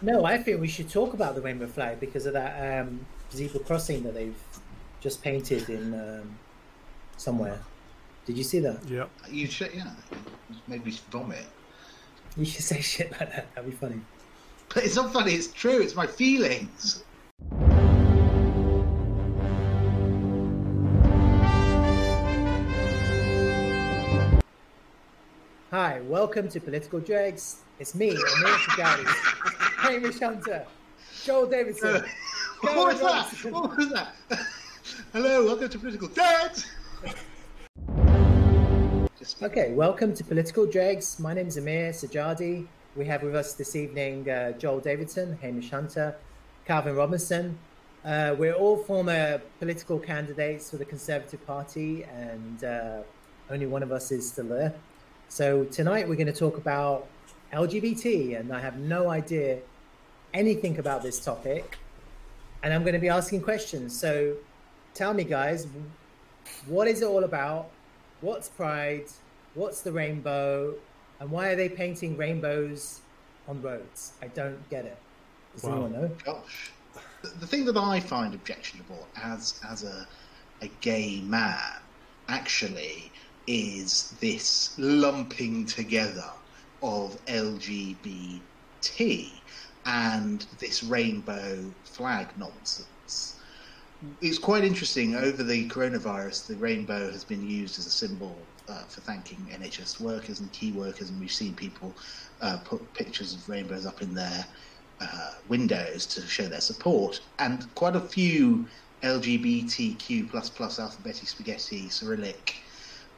No, I think we should talk about the rainbow flag because of that um, zebra crossing that they've just painted in um, somewhere. Did you see that? Yeah. You should, yeah. Made me vomit. You should say shit like that. That'd be funny. But it's not funny. It's true. It's my feelings. Hi, welcome to Political Dregs. It's me, Amir Sajadi, Hamish Hunter, Joel Davidson. what was that? What was that? Hello, welcome to Political. Just Okay, welcome to Political Dregs. My name is Amir Sajadi. We have with us this evening uh, Joel Davidson, Hamish Hunter, Calvin Robinson. Uh, we're all former political candidates for the Conservative Party, and uh, only one of us is still there. So tonight we're going to talk about LGBT, and I have no idea anything about this topic, and I'm going to be asking questions. So tell me, guys, what is it all about? What's Pride? What's the rainbow? And why are they painting rainbows on roads? I don't get it. Does Wow. anyone know? gosh. The, the thing that I find objectionable as as a a gay man actually is this lumping together of LGBT and this rainbow flag nonsense. It's quite interesting. Over the coronavirus, the rainbow has been used as a symbol uh, for thanking NHS workers and key workers, and we've seen people uh, put pictures of rainbows up in their uh, windows to show their support. And quite a few LGBTQ plus plus alphabetic spaghetti Cyrillic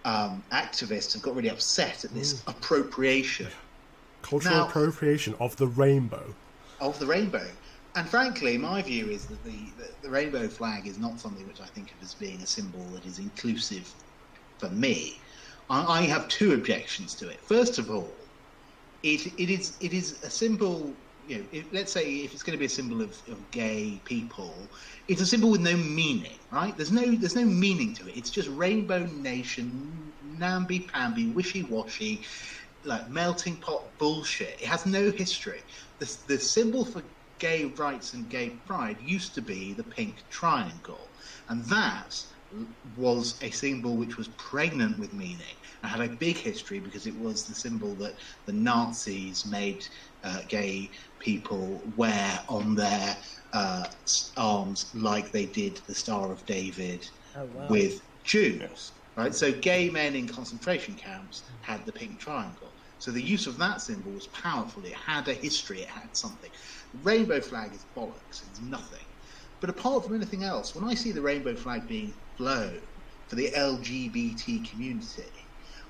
um, activists have got really upset at this appropriation Cultural Now- appropriation of the rainbow. of the rainbow. And frankly, my view is that the, the, the rainbow flag is not something which I think of as being a symbol that is inclusive for me. I, I have two objections to it. First of all, it, it is it is a symbol. You know, let's say if it's going to be a symbol of, of gay people, it's a symbol with no meaning, right? There's no there's no meaning to it. It's just Rainbow Nation, namby pamby, wishy washy, like melting pot bullshit. It has no history. The, the symbol for gay rights and gay pride used to be the pink triangle, and that was a symbol which was pregnant with meaning and had a big history because it was the symbol that the Nazis made uh, gay people wear on their uh, arms, like they did the Star of David Oh, wow. with Jews. Right, so gay men in concentration camps had the pink triangle. So the use of that symbol was powerful. It had a history. It had something. Rainbow flag is bollocks. It's nothing. But apart from anything else, when I see the rainbow flag being flown for the LGBT community,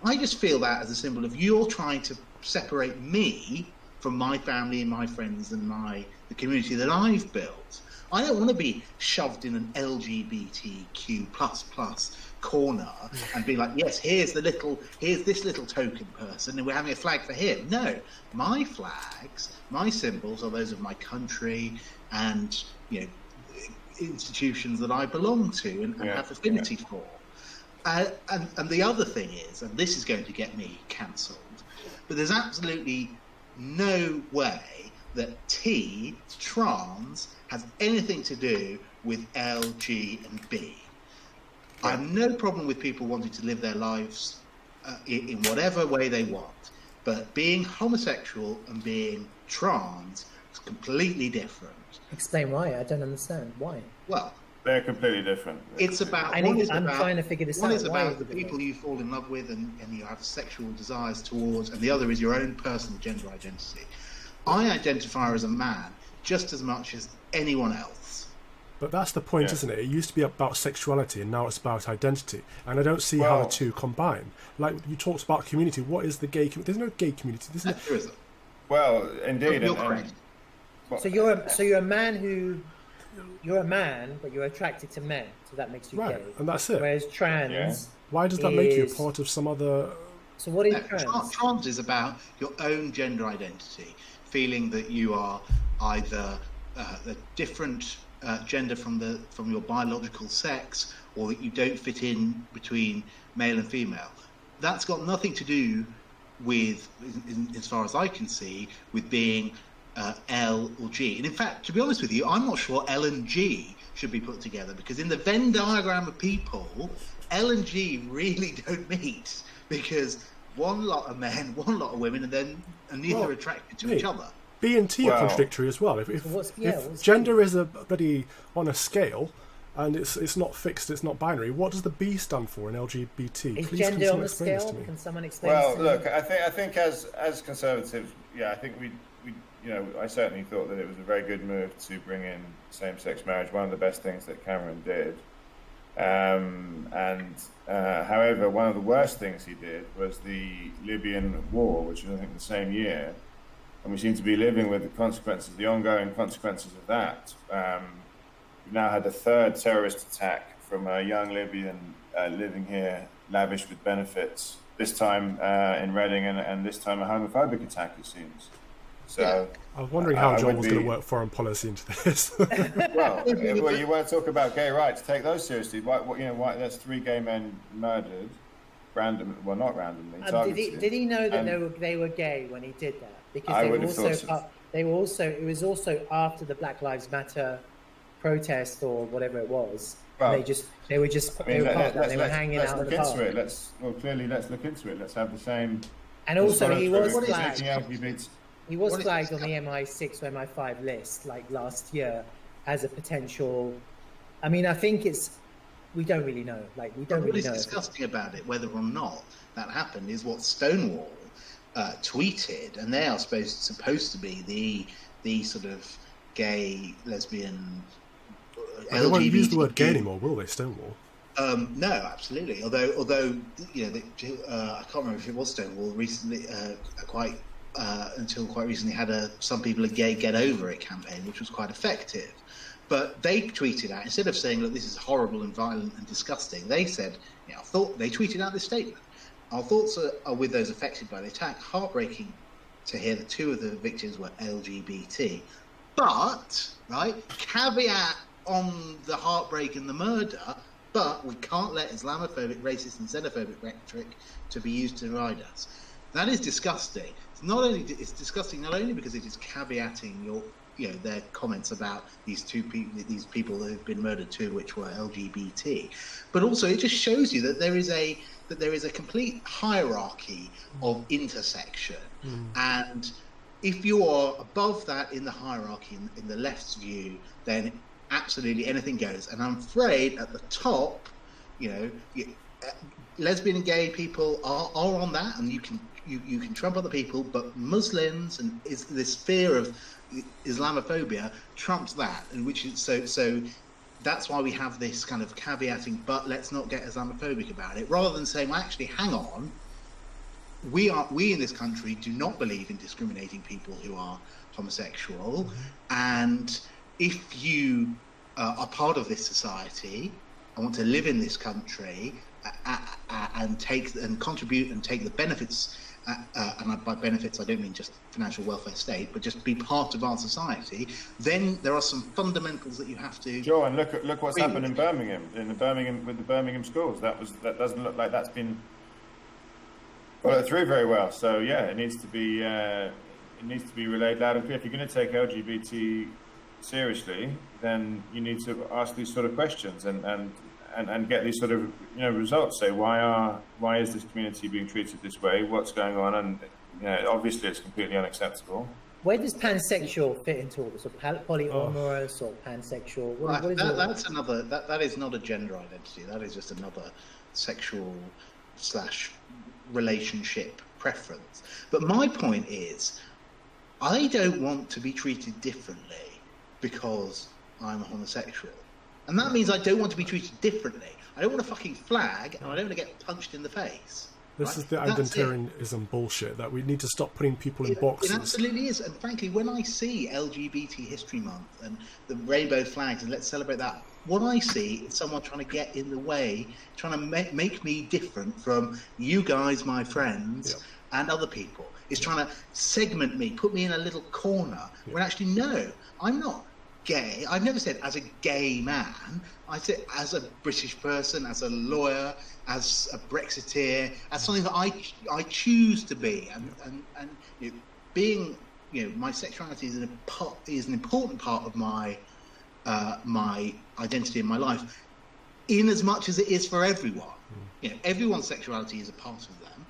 I just feel that as a symbol of you're trying to separate me from my family and my friends and my the community that I've built. I don't want to be shoved in an LGBTQ plus plus corner and be like, yes, here's the little, here's this little token person, and we're having a flag for him. No, my flags, my symbols are those of my country and you know institutions that I belong to and, and Yeah, have affinity for. Uh, and, and the other thing is, and this is going to get me cancelled, but there's absolutely no way that T, trans, has anything to do with L, G, and B. I have no problem with people wanting to live their lives uh, in, in whatever way they want, but being homosexual and being trans completely different. Explain why. I don't understand. Why? Well, They're completely different. it's about. I one need- is I'm about- trying to figure this one out. is Why about is the it different? people you fall in love with and, and you have sexual desires towards, and the other is your own personal gender identity. I identify as a man just as much as anyone else. But that's the point, Yeah. isn't it? It used to be about sexuality, and now it's about identity. And I don't see how the two combine. Like you talked about community. What is the gay community? There's no gay community. There's no, There isn't. Well, indeed. You're and- and- correct. Well, So you're a, so you're a man who you're a man, but you're attracted to men, so that makes you right, gay. and that's it. Whereas trans, Yeah. Why does that make you is- part of some other? so what is No, trans? trans is about your own gender identity, feeling that you are either uh, a different uh, gender from the from your biological sex, or that you don't fit in between male and female. That's got nothing to do with, in, in, as far as I can see, with being uh, L or G. And in fact, to be honest with you, I'm not sure L and G should be put together because in the Venn diagram of people, L and G really don't meet because one lot of men, one lot of women, and then and neither Well, are attracted to me. each other. B and T are contradictory as well. If, if, What's- yeah, if what's gender is a bloody on a scale and it's it's not fixed, it's not binary. What does the B stand for in LGBT? Is Please gender on someone the scale? Can someone explain? Well, to look, me? I think I think as as conservatives, yeah, I think we we you know I certainly thought that it was a very good move to bring in same-sex marriage. One of the best things that Cameron did. Um, and uh, however, one of the worst things he did was the Libyan war, which was I think the same year, and we seem to be living with the consequences, the ongoing consequences of that. Um, we've now had a third terrorist attack from a young Libyan uh, living here, lavish with benefits. This time uh, in Reading, and, and this time a homophobic attack, it seems. So, I was wondering how I John would was going to work foreign policy into this. well, well, you want to talk about gay rights? Take those seriously. Why, what, you know, why, that's three gay men murdered, random. Well, not randomly. Uh, did he targeted. did he know that And- they were they were gay when he did that? Because I they were would have also thought so. uh, they were also it was also after the Black Lives Matter protest or whatever it was. Well, they just they were just I they mean, were let, let, they let's, They were let's, hanging let's out in look the into park. it. Let's well, clearly, let's look into it. Let's have the same. And also, he was What is flagged. Taking LGBT. He was What is flagged on the MI6 or MI5 list like last year as a potential. I mean, I think it's we don't really know. Like we don't But what really is know. disgusting about it, whether or not that happened, is what Stonewall uh, tweeted, and they are supposed supposed to be the the sort of gay, lesbian, uh, they won't use the word gay anymore, will they? Stonewall. Um, no, absolutely. Although, although you know, the, uh, I can't remember if it was Stonewall recently. Uh, quite uh, until quite recently, had a "Some People Are Gay, Get Over It" campaign, which was quite effective. But they tweeted out instead of saying, "Look, this is horrible and violent and disgusting," they said, "You know, thought they tweeted out this statement. Our thoughts are, are with those affected by the attack. Heartbreaking to hear that two of the victims were LGBT. But, right, caveat on the heartbreak and the murder, but we can't let Islamophobic, racist, and xenophobic rhetoric to be used to divide us. That is disgusting. Not only it's disgusting not only because it is caveating your you know their comments about these two people these people that have been murdered too which were LGBT but also it just shows you that there is a that there is a complete hierarchy of intersection. And if you are above that in the hierarchy in, in the left's view then absolutely anything goes. And i'm afraid at the top you know you, uh, lesbian and gay people are, are on that and you can you, you can trump other people but muslims and is this fear of islamophobia trumps that and which is so so that's why we have this kind of caveating but let's not get islamophobic about it rather than saying well actually hang on. We are we in this country do not believe in discriminating people who are homosexual. And if you uh, are part of this society I want to live in this country uh, uh, uh, and take and contribute and take the benefits uh, uh, and by benefits I don't mean just financial welfare state but just be part of our society then there are some fundamentals that you have to Joe, and look at look what's happened in Birmingham, in the Birmingham with the Birmingham schools. That was that doesn't look like that's been followed through very well. So yeah, it needs to be uh, it needs to be relayed loud and clear. If you're going to take LGBT seriously, then you need to ask these sort of questions and and. And, and get these sort of you know results. Say why are why is this community being treated this way? What's going on? And you know, obviously it's completely unacceptable. Where does pansexual fit into all this? Or poly- polyamorous or pansexual? What, Right, what is that, all that's another. That, that is not a gender identity. That is just another sexual slash relationship preference. But my point is, I don't want to be treated differently because I'm a homosexual, and that means I don't want to be treated differently. I don't want a fucking flag, and I don't want to get punched in the face. This right? is the identitarianism bullshit that we need to stop putting people in It, it absolutely is. And frankly, when I see LGBT History Month and the rainbow flags and let's celebrate that, what I see is someone trying to get in the way, trying to make, make me different from you guys, my friends, Yeah. and other people. Is trying to segment me, put me in a little corner. When actually, no, I'm not gay. I've never said as a gay man. I said as a British person, as a lawyer, as a Brexiteer, as something that I I choose to be, and and and you know, being you know, my sexuality is an is an important part of my uh, my identity in my life, in as much as it is for everyone. You know, everyone's sexuality is a part of them,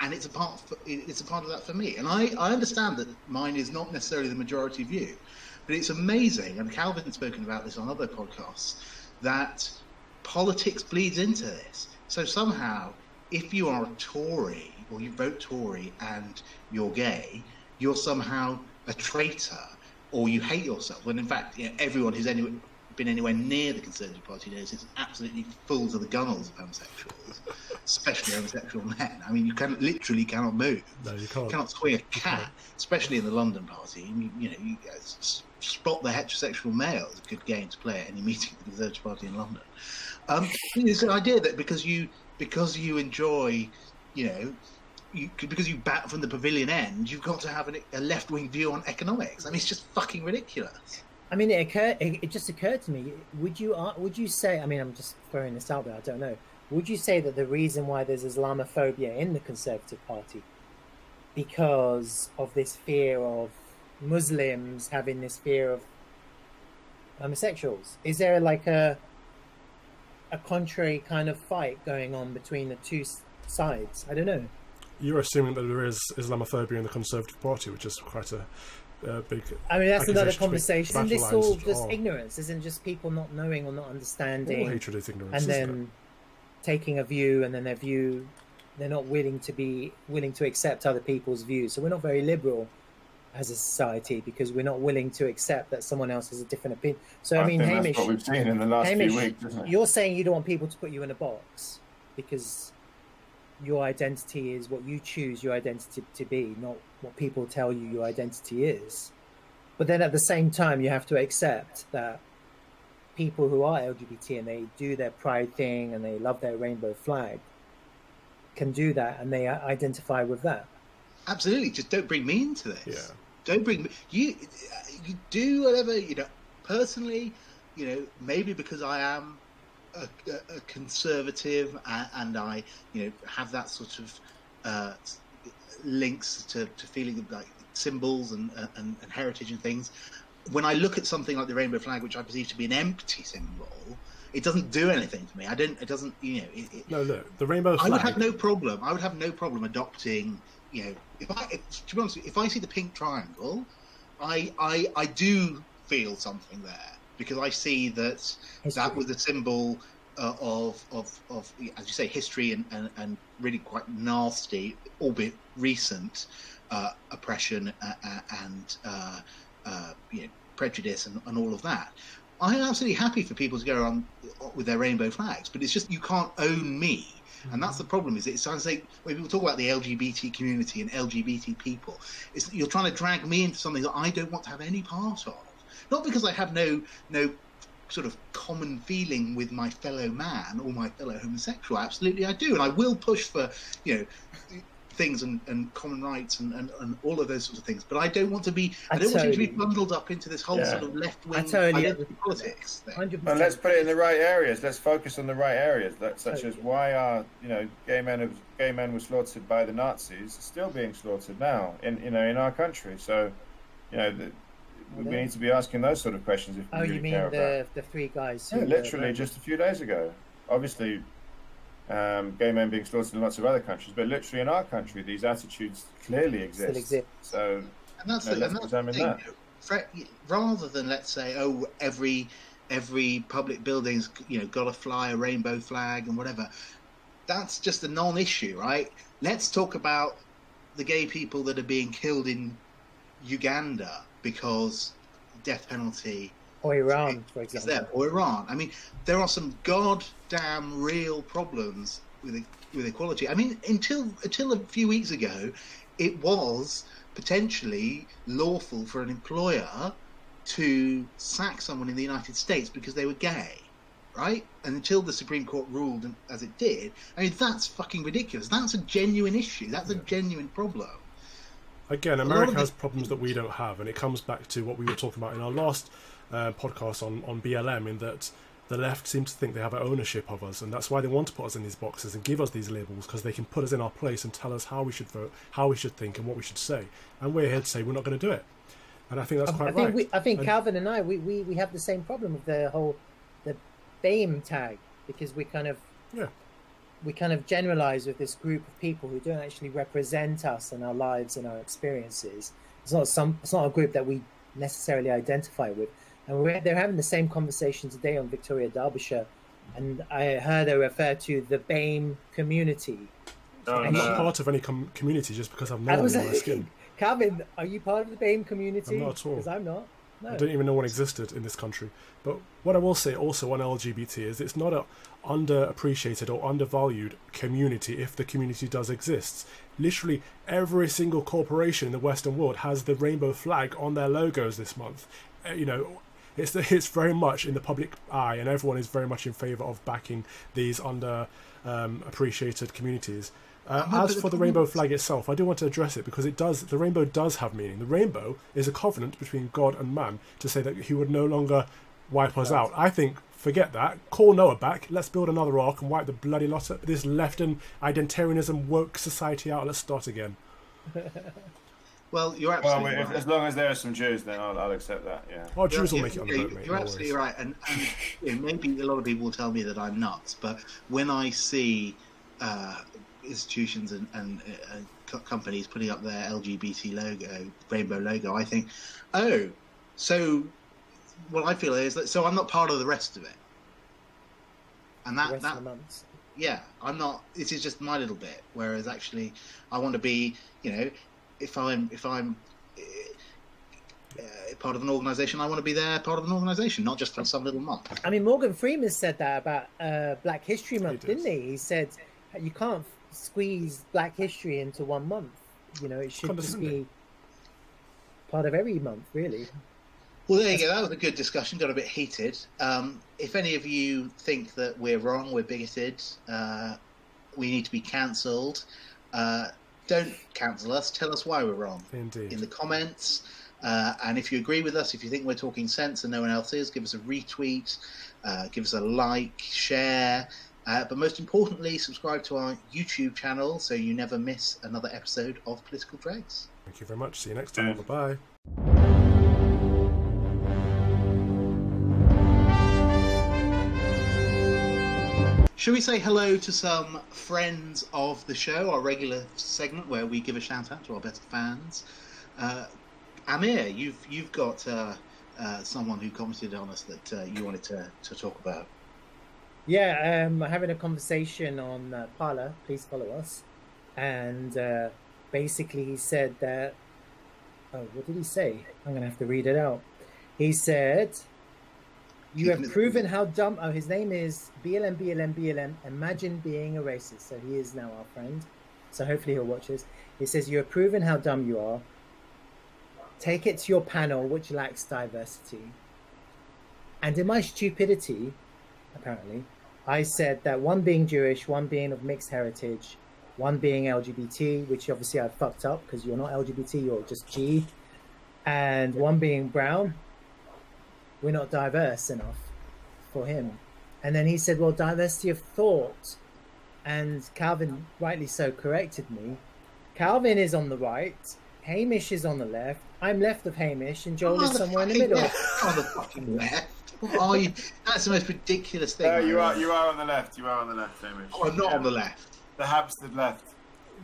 and it's a part for, it's a part of that for me. And I, I understand that mine is not necessarily the majority view, but it's amazing. And Calvin's spoken about this on other podcasts that politics bleeds into this. So somehow, if you are a Tory or you vote Tory and you're gay, you're somehow a traitor or you hate yourself. When in fact, you know, everyone who's any, been anywhere near the Conservative Party knows it's absolutely full to the gunnels of homosexuals, especially homosexual men. I mean, you can literally cannot move. No, you can't. You cannot swing a cat, especially in the London Party. You, you know, you guys spot the heterosexual male is a good game to play at any meeting of the Conservative Party in London. Um, it's an idea that because you because you enjoy, you know, you, because you bat from the pavilion end, you've got to have an, a left wing view on economics. I mean, it's just fucking ridiculous. I mean, it occurred. It, it just occurred to me. Would you uh, would you say? I mean, I'm just throwing this out there. I don't know. Would you say that the reason why there's Islamophobia in the Conservative Party because of this fear of Muslims having this fear of homosexuals? Is there like a a contrary kind of fight going on between the two sides? I don't know. You're assuming that there is Islamophobia in the Conservative Party, which is quite a, a big. I mean, that's another conversation. Isn't this all just ignorance? Isn't just people not knowing or not understanding? All hatred is ignorance. and then taking a view and then their view they're not willing to be willing to accept other people's views so we're not very liberal as a society because we're not willing to accept that someone else has a different opinion so i, mean think hamish that's what we've seen in the last Hamish, few weeks, isn't it? you're saying you don't want people to put you in a box because your identity is what you choose your identity to be not what people tell you your identity is but then at the same time you have to accept that people who are LGBT and they do their pride thing and they love their rainbow flag can do that and they identify with that. Absolutely, just don't bring me into this. Yeah. Don't bring me. You, you do whatever you know. Personally, you know, maybe because I am a, a, a conservative and, and I, you know, have that sort of uh, links to, to feeling of like symbols and, and and heritage and things. When I look at something like the rainbow flag, which I perceive to be an empty symbol, it doesn't do anything for me. I don't. It doesn't. You know. It, it, No, look, the rainbow Flag. I would have no problem. I would have no problem adopting. You know, if I, if, to be honest, if I see the pink triangle, I, I, I do feel something there because I see that that was a symbol uh, of, of, of, as you say, history and, and, and really quite nasty, albeit recent, uh, oppression uh, uh, and uh, uh, you know, prejudice and, and all of that. I'm absolutely happy for people to go around with their rainbow flags, but it's just you can't own me. And that's the problem. Is it sounds like when people talk about the LGBT community and LGBT people, you're trying to drag me into something that I don't want to have any part of. Not because I have no no sort of common feeling with my fellow man or my fellow homosexual. Absolutely, I do, and I will push for you know things and, and common rights and, and, and all of those sorts of things. But I don't want to be. I, I don't want you to be bundled up into this whole Yeah. sort of left wing totally politics. Thing. And let's put it in the right areas. Let's focus on the right areas, that, such as why are you know gay men of, gay men were slaughtered by the Nazis still being slaughtered now in you know in our country. So you know the, we need to be asking those sort of questions if we Oh, really you mean care about. the the three guys? Yeah, were- literally just a few days ago. Obviously, um, gay men being slaughtered in lots of other countries, but literally in our country, these attitudes clearly exist. Still exist. So And that's No, the, let's and that's the examine thing. that. you know, rather than let's say, oh, every every public building's you know got to fly a rainbow flag and whatever. That's just a non-issue, right? Let's talk about the gay people that are being killed in Uganda because death penalty or Iran, for is example. there, or Iran. I mean, there are some goddamn real problems with e- with equality. I mean, until until a few weeks ago, it was potentially lawful for an employer to sack someone in the United States because they were gay, right? And until the Supreme Court ruled as it did, I mean, that's fucking ridiculous. That's a genuine issue. That's a genuine problem. Again, America has the- problems that we don't have, and it comes back to what we were talking about in our last uh, podcast on, on BLM, in that the left seem to think they have ownership of us, and that's why they want to put us in these boxes and give us these labels because they can put us in our place and tell us how we should vote, how we should think, and what we should say. And we're here to say we're not going to do it. And I think that's quite I think right. we, I think And- Calvin and I we, we, we have the same problem with the whole the BAME tag because we kind of yeah, we kind of generalize with this group of people who don't actually represent us and our lives and our experiences. It's not some it's not a group that we necessarily identify with. And we're, they're having the same conversation today on Victoria Derbyshire, and I heard her refer to the BAME community. Oh, I'm no. not part of any com- community just because I'm I melanin was in my skin. Calvin, are you part of the BAME community? I'm not at all. Because I'm not. No. I didn't even know one existed in this country. But what I will say also on LGBT is it's not a underappreciated or undervalued community if the community does exist. Literally every single corporation in the Western world has the rainbow flag on their logos this month. Uh, you know, it's it's very much in the public eye, and everyone is very much in favour of backing these under um, appreciated communities. Uh, as for the the rainbow flag itself, I do want to address it because it does. The rainbow does have meaning. The rainbow is a covenant between God and man to say that He would no longer wipe us out. I think forget that. Call Noah back. Let's build another ark and wipe the bloody lot of this left and identitarianism woke society out. Let's start again. Well, you're Well, absolutely if, right. as long as there are some Jews, then I'll, I'll accept that. Yeah. Oh, Jews will You're- make it on the you're- boat, mate. You're no absolutely worries. right, and, and you know, maybe a lot of people will tell me that I'm nuts, but when I see uh, institutions and, and uh, companies putting up their LGBT logo, rainbow logo, I think, oh, so what I feel is that so I'm not part of the rest of it, and that that of the months. yeah, I'm not. This is just my little bit. Whereas actually, I want to be. You know, if I'm if I'm uh, uh, part of an organisation, I want to be there, part of an organisation, not just for some little month. I mean, Morgan Freeman said that about uh, Black History Month, did. didn't he? He said you can't squeeze Black History into one month. You know, it should just be part of every month, really. Well, there you go. That was a good discussion. Got a bit heated. Um, if any of you think that we're wrong, we're bigoted, uh, we need to be cancelled, uh, don't cancel us. Tell us why we're wrong. Indeed. in the comments. Uh, and if you agree with us, if you think we're talking sense and no one else is, give us a retweet, uh, give us a like, share. Uh, but most importantly, subscribe to our YouTube channel so you never miss another episode of Political Dregs. Thank you very much. See you next time. Bye bye. Should we say hello to some friends of the show, our regular segment where we give a shout out to our best fans? Uh, Amir, you've you've got uh, uh, someone who commented on us that uh, you wanted to, to talk about. Yeah, um, having a conversation on uh, Parler. Please follow us. And uh, basically, he said that. Oh, what did he say? I'm going to have to read it out. He said, You have proven how dumb. Oh, his name is BLM, BLM, BLM. Imagine being a racist. So he is now our friend. So hopefully he'll watch this. He says, You have proven how dumb you are. Take it to your panel, which lacks diversity. And in my stupidity, apparently, I said that one being Jewish, one being of mixed heritage, one being LGBT, which obviously I fucked up because you're not LGBT, you're just G, and one being brown, we're not diverse enough for him. And then he said, well, diversity of thought. And Calvin, rightly so, corrected me. Calvin is on the right, Hamish is on the left, I'm left of Hamish, and Joel Oh, is somewhere in the middle. left. On the fucking left. What are you? That's the most ridiculous thing. No, you are you are on the left. You are on the left, Hamish. Oh, I'm not Yeah. on the left. The Hampstead left.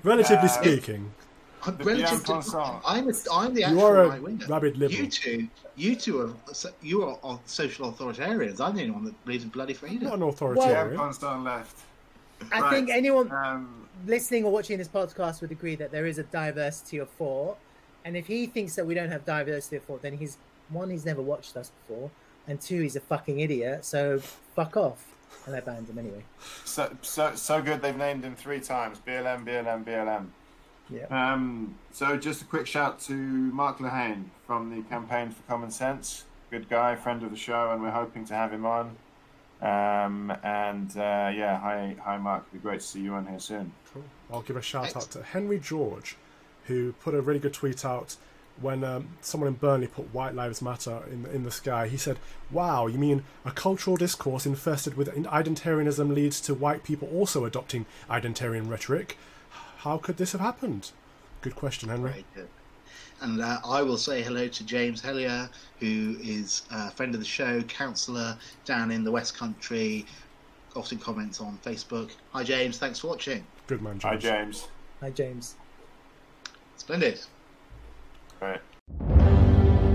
Relatively Uh, speaking, I'm The relative to. I'm, a, I'm the You actual are a right winger. rabid liberal. You two, you two are you are social authoritarians. I'm the only one that believes in bloody freedom. not an Yeah, authoritarian. Constant left. I Right. think anyone Um, listening or watching this podcast would agree that there is a diversity of thought. And if he thinks that we don't have diversity of thought, then he's one, he's never watched us before, and two, he's a fucking idiot. So fuck off. And I banned him anyway. so so so good. They've named him three times. BLM, BLM, BLM. Yeah. Um, so just a quick shout to Mark Lehain from the Campaign for Common Sense. Good guy, friend of the show, and we're hoping to have him on. Um, and uh, yeah, hi, hi, Mark. It'd be great to see you on here soon. Cool. I'll give a shout out to Henry George, who put a really good tweet out when um, someone in Burnley put "White Lives Matter" in in the sky. He said, "Wow, you mean a cultural discourse infested with identarianism leads to white people also adopting identarian rhetoric? How could this have happened?" Good question, Henry. Very good. And uh, I will say hello to James Hellier, who is a friend of the show, councillor down in the West Country, often comments on Facebook. Hi, James. Thanks for watching. Good man, James. Hi, James. Hi, James. Splendid. Right.